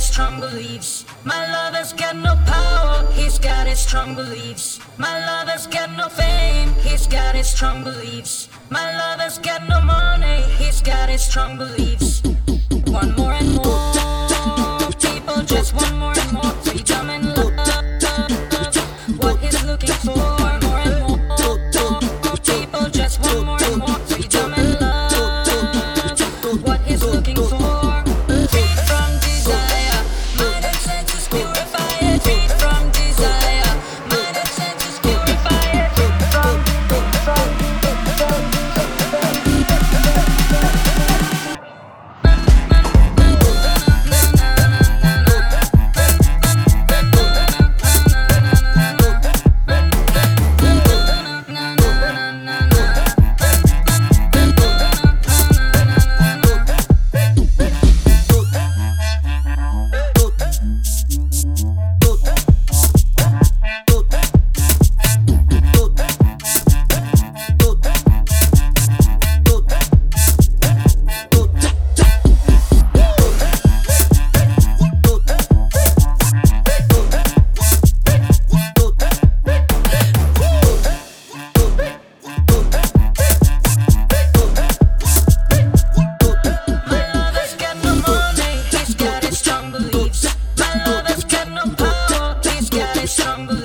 strong beliefs. My lover's got no power, he's got his strong beliefs. My lover's got no fame, he's got his strong beliefs. My lover's got no money, he's got his strong beliefs. One more and more. People just want more and more freedom and love. What he's looking for, more and more. People just want more freedom and love. What he's looking for. Somebody.